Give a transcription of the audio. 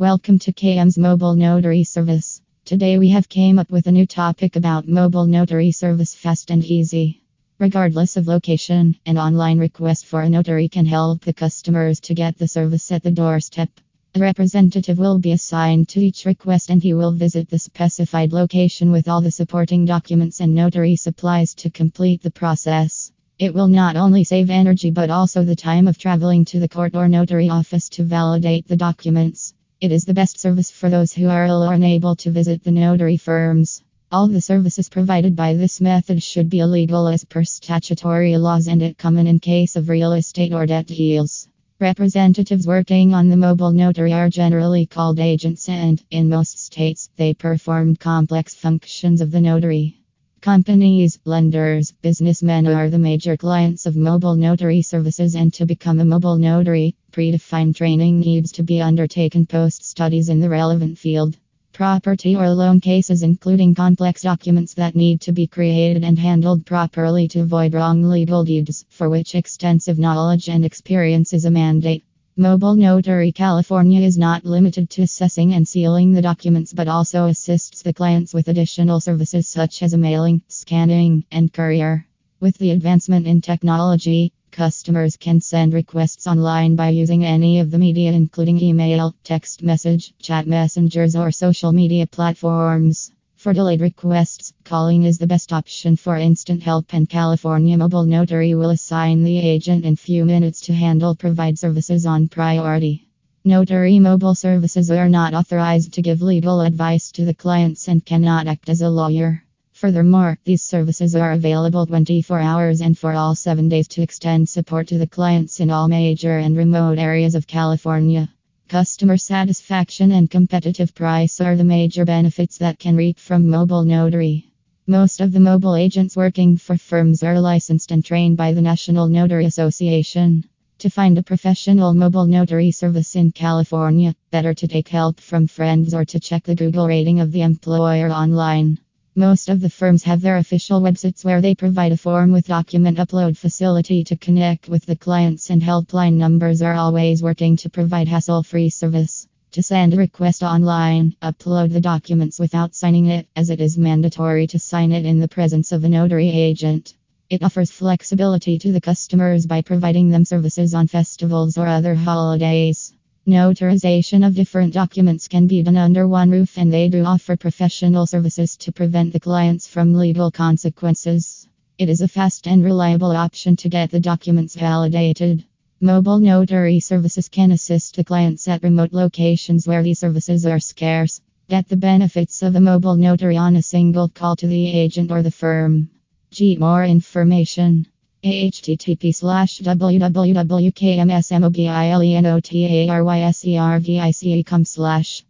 Welcome to KM's Mobile Notary Service. Today we have came up with a new topic about mobile notary service fast and easy. Regardless of location, an online request for a notary can help the customers to get the service at the doorstep. A representative will be assigned to each request and he will visit the specified location with all the supporting documents and notary supplies to complete the process. It will not only save energy but also the time of traveling to the court or notary office to validate the documents. It is the best service for those who are ill or unable to visit the notary firms. All the services provided by this method should be illegal as per statutory laws and it common in case of real estate or debt deals. Representatives working on the mobile notary are generally called agents and, in most states, they perform complex functions of the notary. Companies, lenders, businessmen are the major clients of mobile notary services, and to become a mobile notary, predefined training needs to be undertaken post studies in the relevant field. Property or loan cases, including complex documents that need to be created and handled properly to avoid wrong legal deeds, for which extensive knowledge and experience is a mandate. Mobile Notary California is not limited to assessing and sealing the documents but also assists the clients with additional services such as mailing, scanning, and courier. With the advancement in technology, customers can send requests online by using any of the media, including email, text message, chat messengers, or social media platforms. For delayed requests, calling is the best option for instant help, and California Mobile Notary will assign the agent in few minutes to handle provide services on priority. Notary mobile services are not authorized to give legal advice to the clients and cannot act as a lawyer. Furthermore, these services are available 24 hours and for all 7 days to extend support to the clients in all major and remote areas of California. Customer satisfaction and competitive price are the major benefits that can reap from mobile notary. Most of the mobile agents working for firms are licensed and trained by the National Notary Association. To find a professional mobile notary service in California, better to take help from friends or to check the Google rating of the employer online. Most of the firms have their official websites where they provide a form with document upload facility to connect with the clients, and helpline numbers are always working to provide hassle free service. To send a request online, upload the documents without signing it, as it is mandatory to sign it in the presence of a notary agent. It offers flexibility to the customers by providing them services on festivals or other holidays. Notarization of different documents can be done under one roof, and they do offer professional services to prevent the clients from legal consequences. It is a fast and reliable option to get the documents validated. Mobile notary services can assist the clients at remote locations where these services are scarce. Get the benefits of a mobile notary on a single call to the agent or the firm. G. More information http slash www.kmsmobilenotaryservice.com slash